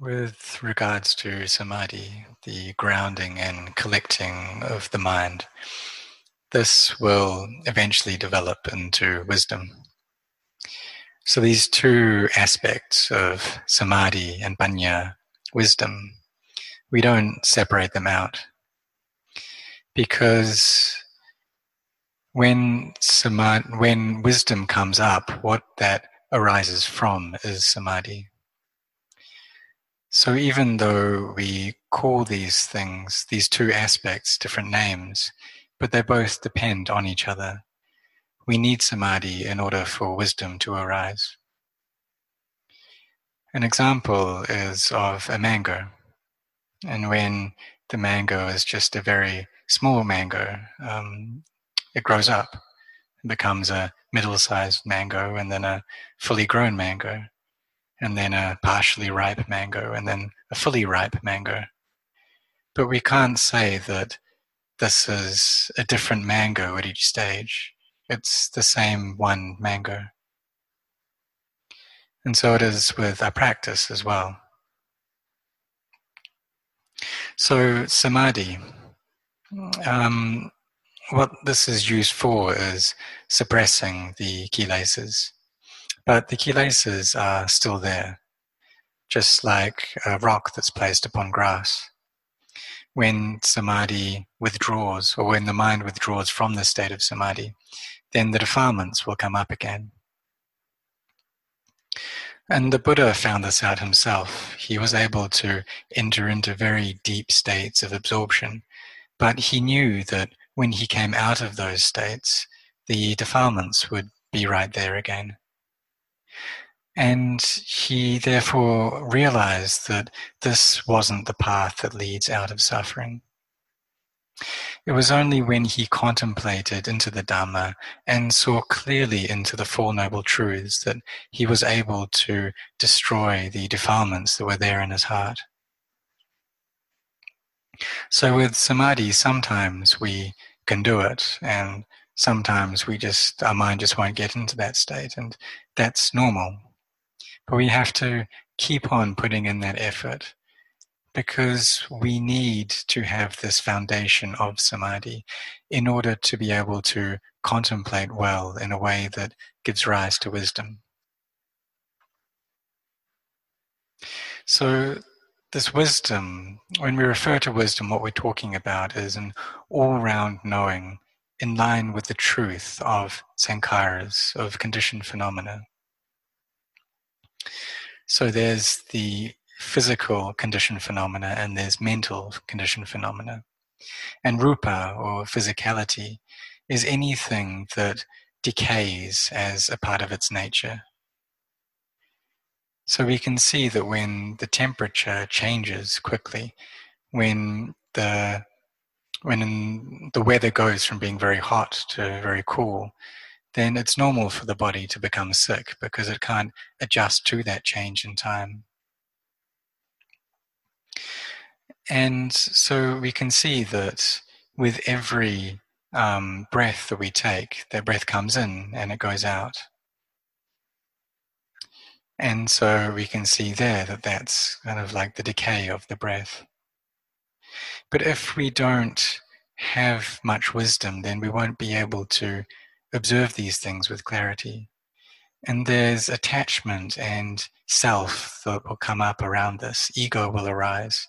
With regards to samadhi, the grounding and collecting of the mind, this will eventually develop into wisdom. So these two aspects of samadhi and panya, wisdom, we don't separate them out. Because when samadhi, when wisdom comes up, what that arises from is samadhi. So even though we call these things, these two aspects, different names, but they both depend on each other. We need samadhi in order for wisdom to arise. An example is of a mango. And when the mango is just a very small mango, um, it grows up and becomes a middle sized mango, and then a fully grown mango, and then a partially ripe mango, and then a fully ripe mango. But we can't say that this is a different mango at each stage. It's the same one mango. And so it is with our practice as well. So, samadhi, um, what this is used for is suppressing the kilesas. But the kilesas are still there, just like a rock that's placed upon grass. When samadhi withdraws, or when the mind withdraws from the state of samadhi, then the defilements will come up again. And the Buddha found this out himself. He was able to enter into very deep states of absorption, but he knew that when he came out of those states, the defilements would be right there again. And he therefore realized that this wasn't the path that leads out of suffering. It was only when he contemplated into the Dhamma and saw clearly into the Four Noble Truths that he was able to destroy the defilements that were there in his heart. So with samadhi, sometimes we can do it, and sometimes we just, our mind just won't get into that state, and that's normal. But we have to keep on putting in that effort because we need to have this foundation of samadhi in order to be able to contemplate well in a way that gives rise to wisdom. So, this wisdom, when we refer to wisdom, what we're talking about is an all round knowing in line with the truth of sankharas, of conditioned phenomena. So, there's the physical condition phenomena and there's mental condition phenomena. And rupa, or physicality, is anything that decays as a part of its nature. So we can see that when the temperature changes quickly, when the when the weather goes from being very hot to very cool, then it's normal for the body to become sick because it can't adjust to that change in time. And so we can see that with every um, breath that we take, that breath comes in and it goes out. And so we can see there that that's kind of like the decay of the breath. But if we don't have much wisdom, then we won't be able to observe these things with clarity. And there's attachment and self that will come up around this. Ego will arise.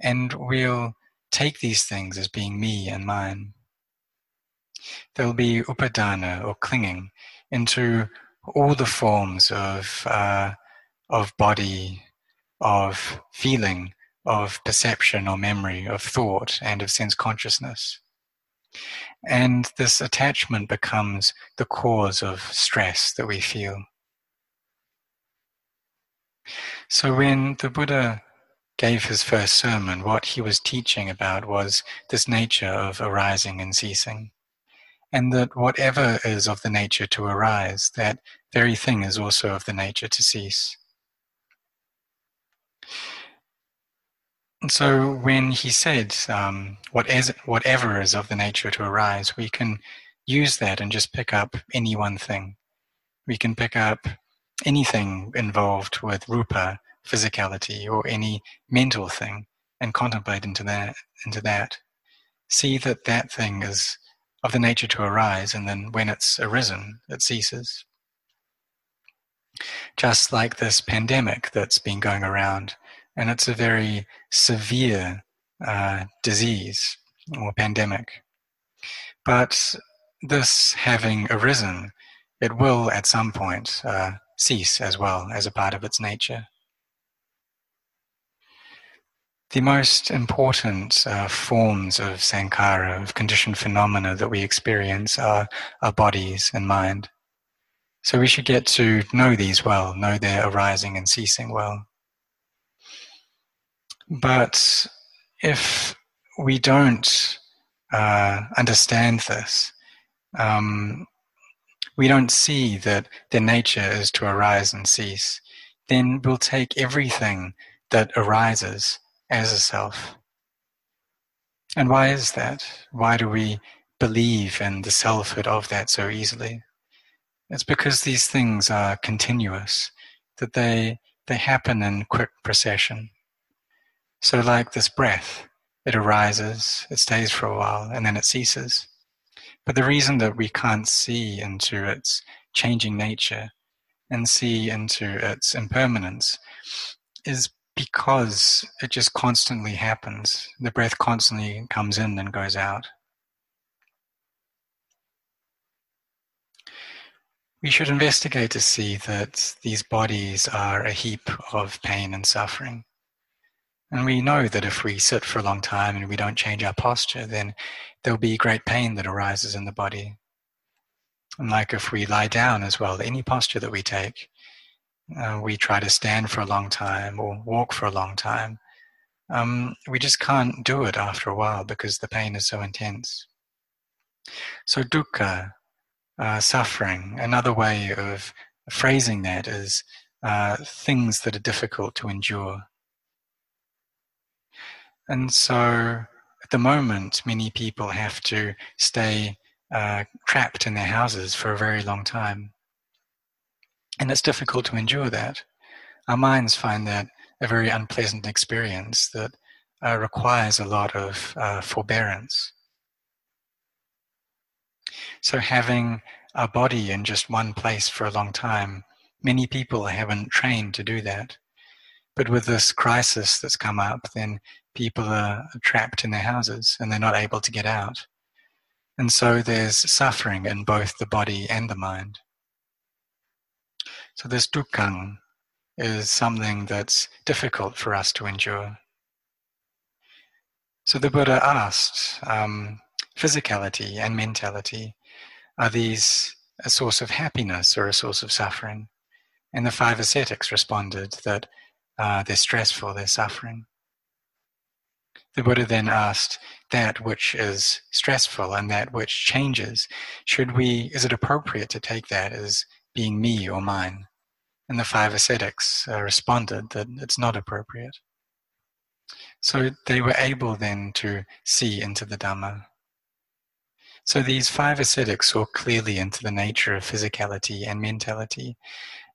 And we'll take these things as being me and mine. There'll be upadana or clinging into all the forms of, uh, of body, of feeling, of perception or memory, of thought, and of sense consciousness. And this attachment becomes the cause of stress that we feel. So when the Buddha gave his first sermon, what he was teaching about was this nature of arising and ceasing. And that whatever is of the nature to arise, that very thing is also of the nature to cease. And so when he said, um, what is, whatever is of the nature to arise, we can use that and just pick up any one thing. We can pick up anything involved with rupa, physicality or any mental thing and contemplate into that into that see that that thing is of the nature to arise and then when it's arisen it ceases just like this pandemic that's been going around and it's a very severe uh, disease or pandemic but this having arisen it will at some point uh, cease as well as a part of its nature the most important uh, forms of sankhara, of conditioned phenomena that we experience, are our bodies and mind. So we should get to know these well, know their arising and ceasing well. But if we don't uh, understand this, um, we don't see that their nature is to arise and cease, then we'll take everything that arises as a self. And why is that? Why do we believe in the selfhood of that so easily? It's because these things are continuous, that they, they happen in quick procession. So, like this breath, it arises, it stays for a while, and then it ceases. But the reason that we can't see into its changing nature and see into its impermanence is because it just constantly happens. The breath constantly comes in and goes out. We should investigate to see that these bodies are a heap of pain and suffering. And we know that if we sit for a long time and we don't change our posture, then there'll be great pain that arises in the body. And like if we lie down as well, any posture that we take, uh, we try to stand for a long time or walk for a long time, um, we just can't do it after a while because the pain is so intense. So, dukkha, uh, suffering, another way of phrasing that is uh, things that are difficult to endure. And so, at the moment, many people have to stay uh, trapped in their houses for a very long time. And it's difficult to endure that. Our minds find that a very unpleasant experience that uh, requires a lot of uh, forbearance. So, having a body in just one place for a long time, many people haven't trained to do that. But with this crisis that's come up, then people are trapped in their houses and they're not able to get out. And so there's suffering in both the body and the mind. So this dukkha is something that's difficult for us to endure. So the Buddha asked, um, physicality and mentality, are these a source of happiness or a source of suffering? And the five ascetics responded that uh, they're stressful, they're suffering. The Buddha then asked that which is stressful and that which changes, should we, is it appropriate to take that as being me or mine? And the five ascetics uh, responded that it's not appropriate. So they were able then to see into the Dhamma. So these five ascetics saw clearly into the nature of physicality and mentality,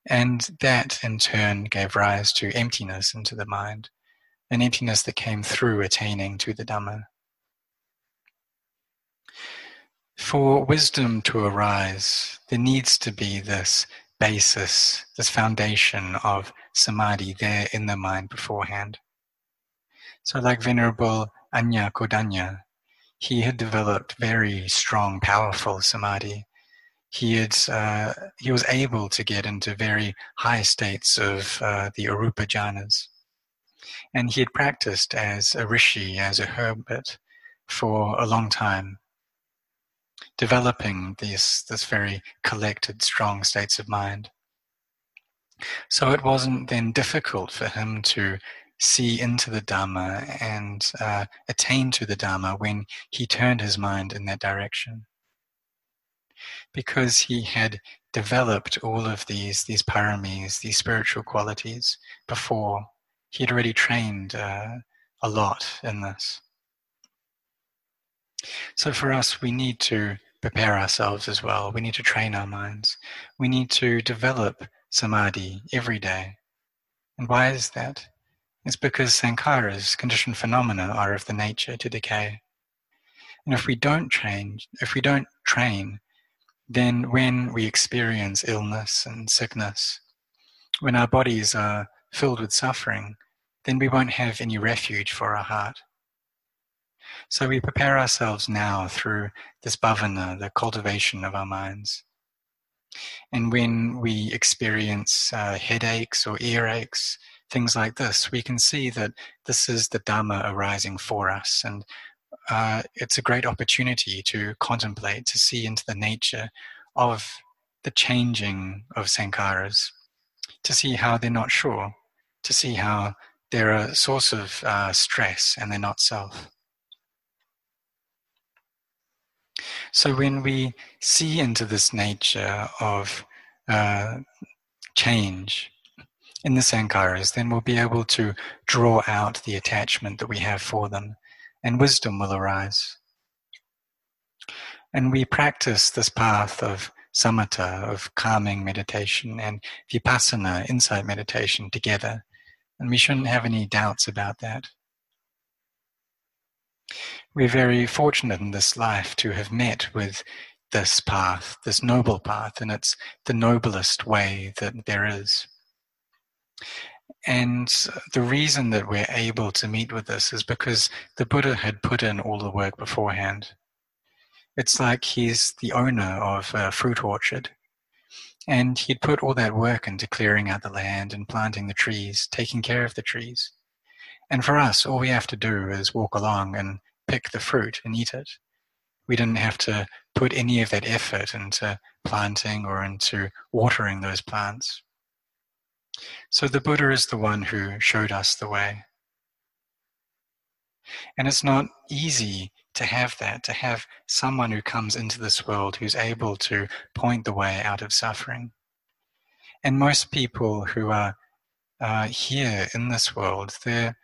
and that in turn gave rise to emptiness into the mind, an emptiness that came through attaining to the Dhamma. For wisdom to arise, there needs to be this basis, this foundation of samadhi there in the mind beforehand. So, like Venerable Anya Kodanya, he had developed very strong, powerful samadhi. He had uh, he was able to get into very high states of uh, the arupa jhanas, and he had practiced as a rishi, as a hermit, for a long time developing these this very collected, strong states of mind. So it wasn't then difficult for him to see into the Dhamma and uh, attain to the Dhamma when he turned his mind in that direction. Because he had developed all of these, these paramis, these spiritual qualities before, he had already trained uh, a lot in this. So for us, we need to prepare ourselves as well. We need to train our minds. We need to develop samadhi every day. And why is that? It's because sankharas, conditioned phenomena, are of the nature to decay. And if we don't train, if we don't train, then when we experience illness and sickness, when our bodies are filled with suffering, then we won't have any refuge for our heart. So we prepare ourselves now through this bhavana, the cultivation of our minds. And when we experience uh, headaches or earaches, things like this, we can see that this is the Dhamma arising for us. And uh, it's a great opportunity to contemplate, to see into the nature of the changing of sankharas, to see how they're not sure, to see how they're a source of uh, stress and they're not self. So when we see into this nature of uh, change in the sankharas, then we'll be able to draw out the attachment that we have for them, and wisdom will arise. And we practice this path of samatha, of calming meditation, and vipassana, insight meditation together. And we shouldn't have any doubts about that. We're very fortunate in this life to have met with this path, this noble path, and it's the noblest way that there is. And the reason that we're able to meet with this is because the Buddha had put in all the work beforehand. It's like he's the owner of a fruit orchard. And he'd put all that work into clearing out the land and planting the trees, taking care of the trees. And for us, all we have to do is walk along and pick the fruit and eat it. We didn't have to put any of that effort into planting or into watering those plants. So the Buddha is the one who showed us the way. And it's not easy to have that, to have someone who comes into this world who's able to point the way out of suffering. And most people who are uh, here in this world, they're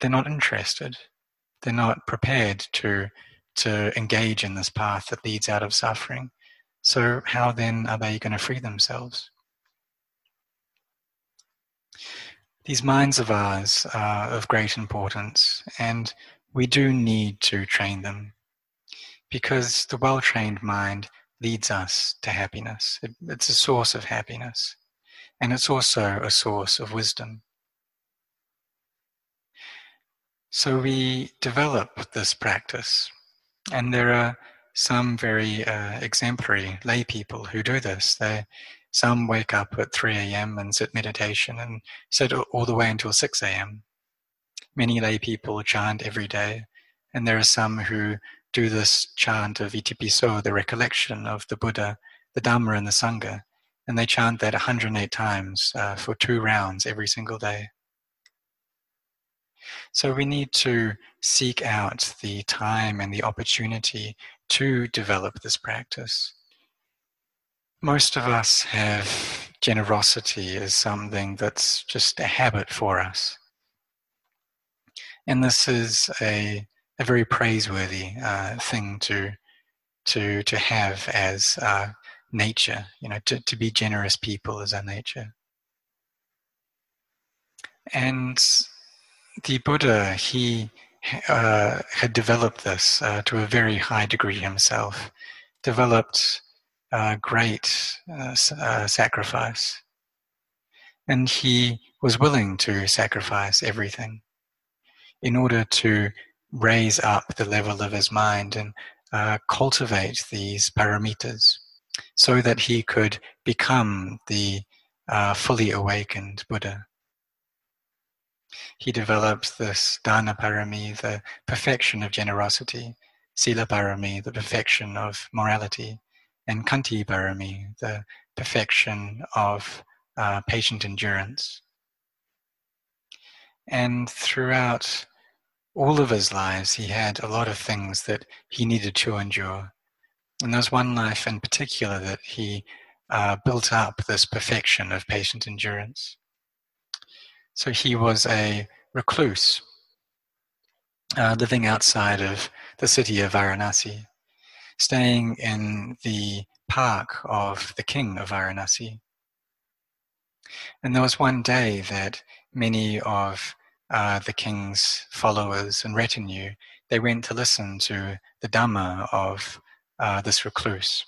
they're not interested. They're not prepared to to engage in this path that leads out of suffering. So how then are they going to free themselves? These minds of ours are of great importance, and we do need to train them because the well trained mind leads us to happiness. It, it's a source of happiness, and it's also a source of wisdom. So we develop this practice, and there are some very uh, exemplary lay people who do this. They some wake up at 3 a.m. and sit meditation and sit all the way until 6 a.m. Many lay people chant every day, and there are some who do this chant of Itipiso, the recollection of the Buddha, the Dhamma, and the Sangha, and they chant that 108 times uh, for two rounds every single day. So we need to seek out the time and the opportunity to develop this practice. Most of us have generosity as something that's just a habit for us. And this is a, a very praiseworthy uh, thing to, to, to have as uh, nature, you know, to, to be generous people as our nature. And the Buddha, he uh, had developed this uh, to a very high degree himself, developed uh, great uh, uh, sacrifice. And he was willing to sacrifice everything in order to raise up the level of his mind and uh, cultivate these paramitas so that he could become the fully awakened Buddha he develops this dana parami, the perfection of generosity, sila parami, the perfection of morality, and kanti parami, the perfection of uh, patient endurance. And throughout all of his lives, he had a lot of things that he needed to endure. And there's one life in particular that he uh, built up this perfection of patient endurance. So he was a recluse, uh, living outside of the city of Varanasi, staying in the park of the king of Varanasi. And there was one day that many of uh, the king's followers and retinue, they went to listen to the Dhamma of uh, this recluse.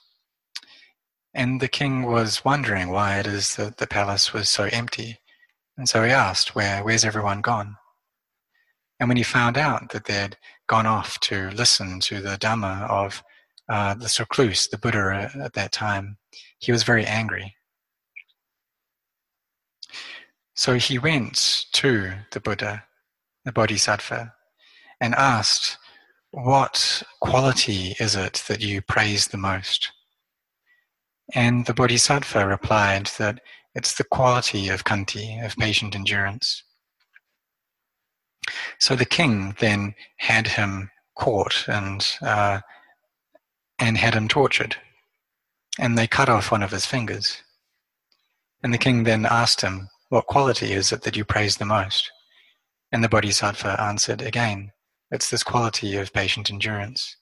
And the king was wondering why it is that the palace was so empty. And so he asked, Where, Where's everyone gone? And when he found out that they'd gone off to listen to the Dhamma of uh, the recluse, the Buddha at that time, he was very angry. So he went to the Buddha, the Bodhisattva, and asked, What quality is it that you praise the most? And the Bodhisattva replied that it's the quality of kanti, of patient endurance. So the king then had him caught and uh, and had him tortured, and they cut off one of his fingers. And the king then asked him, "What quality is it that you praise the most?" And the Bodhisattva answered again, "It's this quality of patient endurance."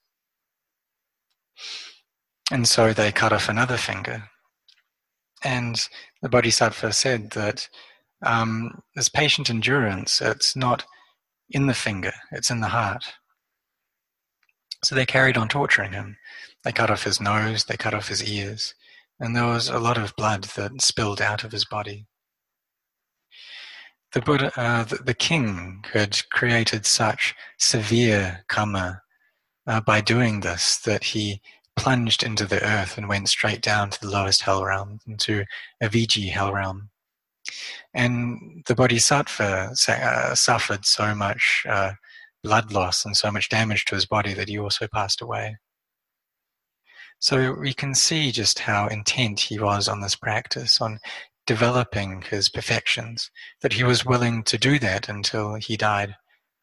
And so they cut off another finger. And the Bodhisattva said that um, this patient endurance, it's not in the finger, it's in the heart. So they carried on torturing him. They cut off his nose, they cut off his ears, and there was a lot of blood that spilled out of his body. The Buddha, uh, the, the, king, had created such severe karma uh, by doing this that he plunged into the earth and went straight down to the lowest hell realm, into Avici hell realm. And the Bodhisattva uh, suffered so much uh, blood loss and so much damage to his body that he also passed away. So we can see just how intent he was on this practice, on developing his perfections, that he was willing to do that until he died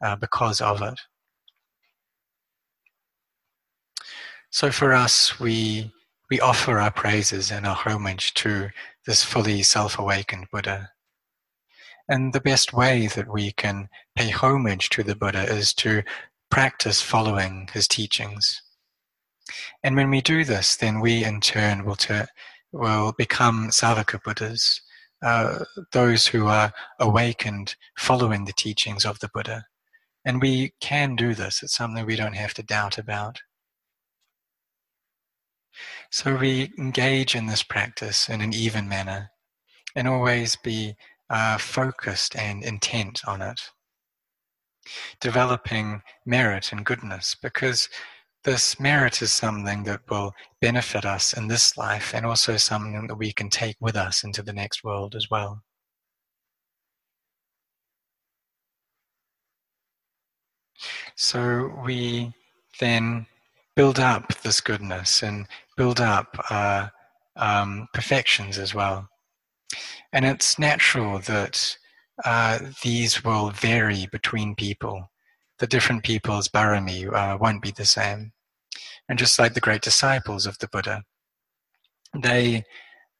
uh, because of it. So for us, we we offer our praises and our homage to this fully self-awakened Buddha. And the best way that we can pay homage to the Buddha is to practice following his teachings. And when we do this, then we in turn will, ter- will become Savaka Buddhas, uh, those who are awakened following the teachings of the Buddha. And we can do this, it's something we don't have to doubt about. So we engage in this practice in an even manner and always be uh, focused and intent on it. Developing merit and goodness because this merit is something that will benefit us in this life and also something that we can take with us into the next world as well. So we then build up this goodness and build up uh, um, perfections as well. And it's natural that uh, these will vary between people. The different people's barami uh, won't be the same. And just like the great disciples of the Buddha, they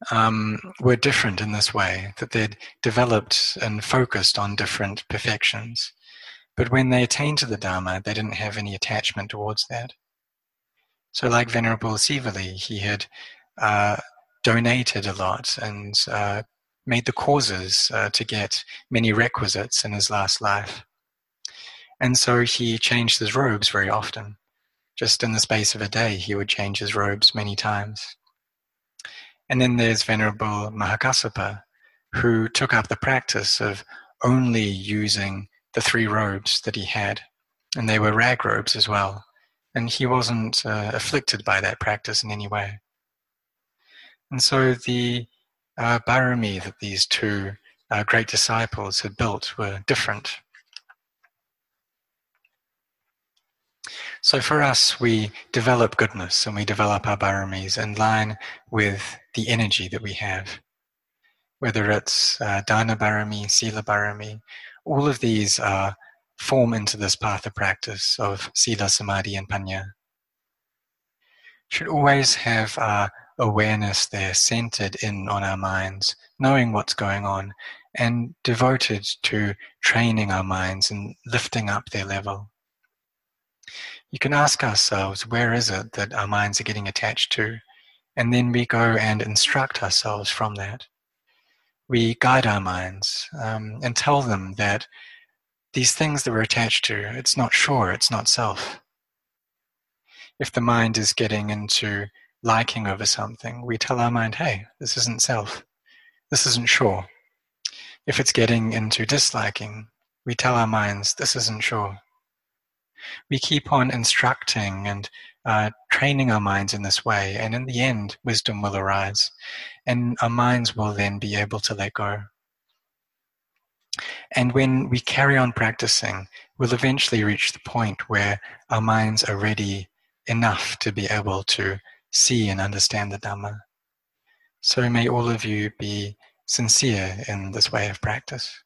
um, were different in this way, that they'd developed and focused on different perfections. But when they attained to the Dharma, they didn't have any attachment towards that. So, like Venerable Sivali, he had uh, donated a lot and uh, made the causes uh, to get many requisites in his last life. And so he changed his robes very often. Just in the space of a day, he would change his robes many times. And then there's Venerable Mahakassapa, who took up the practice of only using the three robes that he had, and they were rag robes as well and he wasn't uh, afflicted by that practice in any way. And so the uh, that these two uh, great disciples had built were different. So for us, we develop goodness and we develop our baramis in line with the energy that we have. Whether it's uh, dana barami, sila barami, all of these are form into this path of practice of sila, samadhi, and panya. Should always have our awareness there centered in on our minds, knowing what's going on, and devoted to training our minds and lifting up their level. You can ask ourselves, where is it that our minds are getting attached to? And then we go and instruct ourselves from that. we guide our minds um, and tell them that these things that we're attached to, it's not sure, it's not self. If the mind is getting into liking over something, we tell our mind, hey, this isn't self, this isn't sure. If it's getting into disliking, we tell our minds, this isn't sure. We keep on instructing and uh, training our minds in this way, and in the end, wisdom will arise, and our minds will then be able to let go. And when we carry on practicing, we'll eventually reach the point where our minds are ready enough to be able to see and understand the Dhamma. So may all of you be sincere in this way of practice.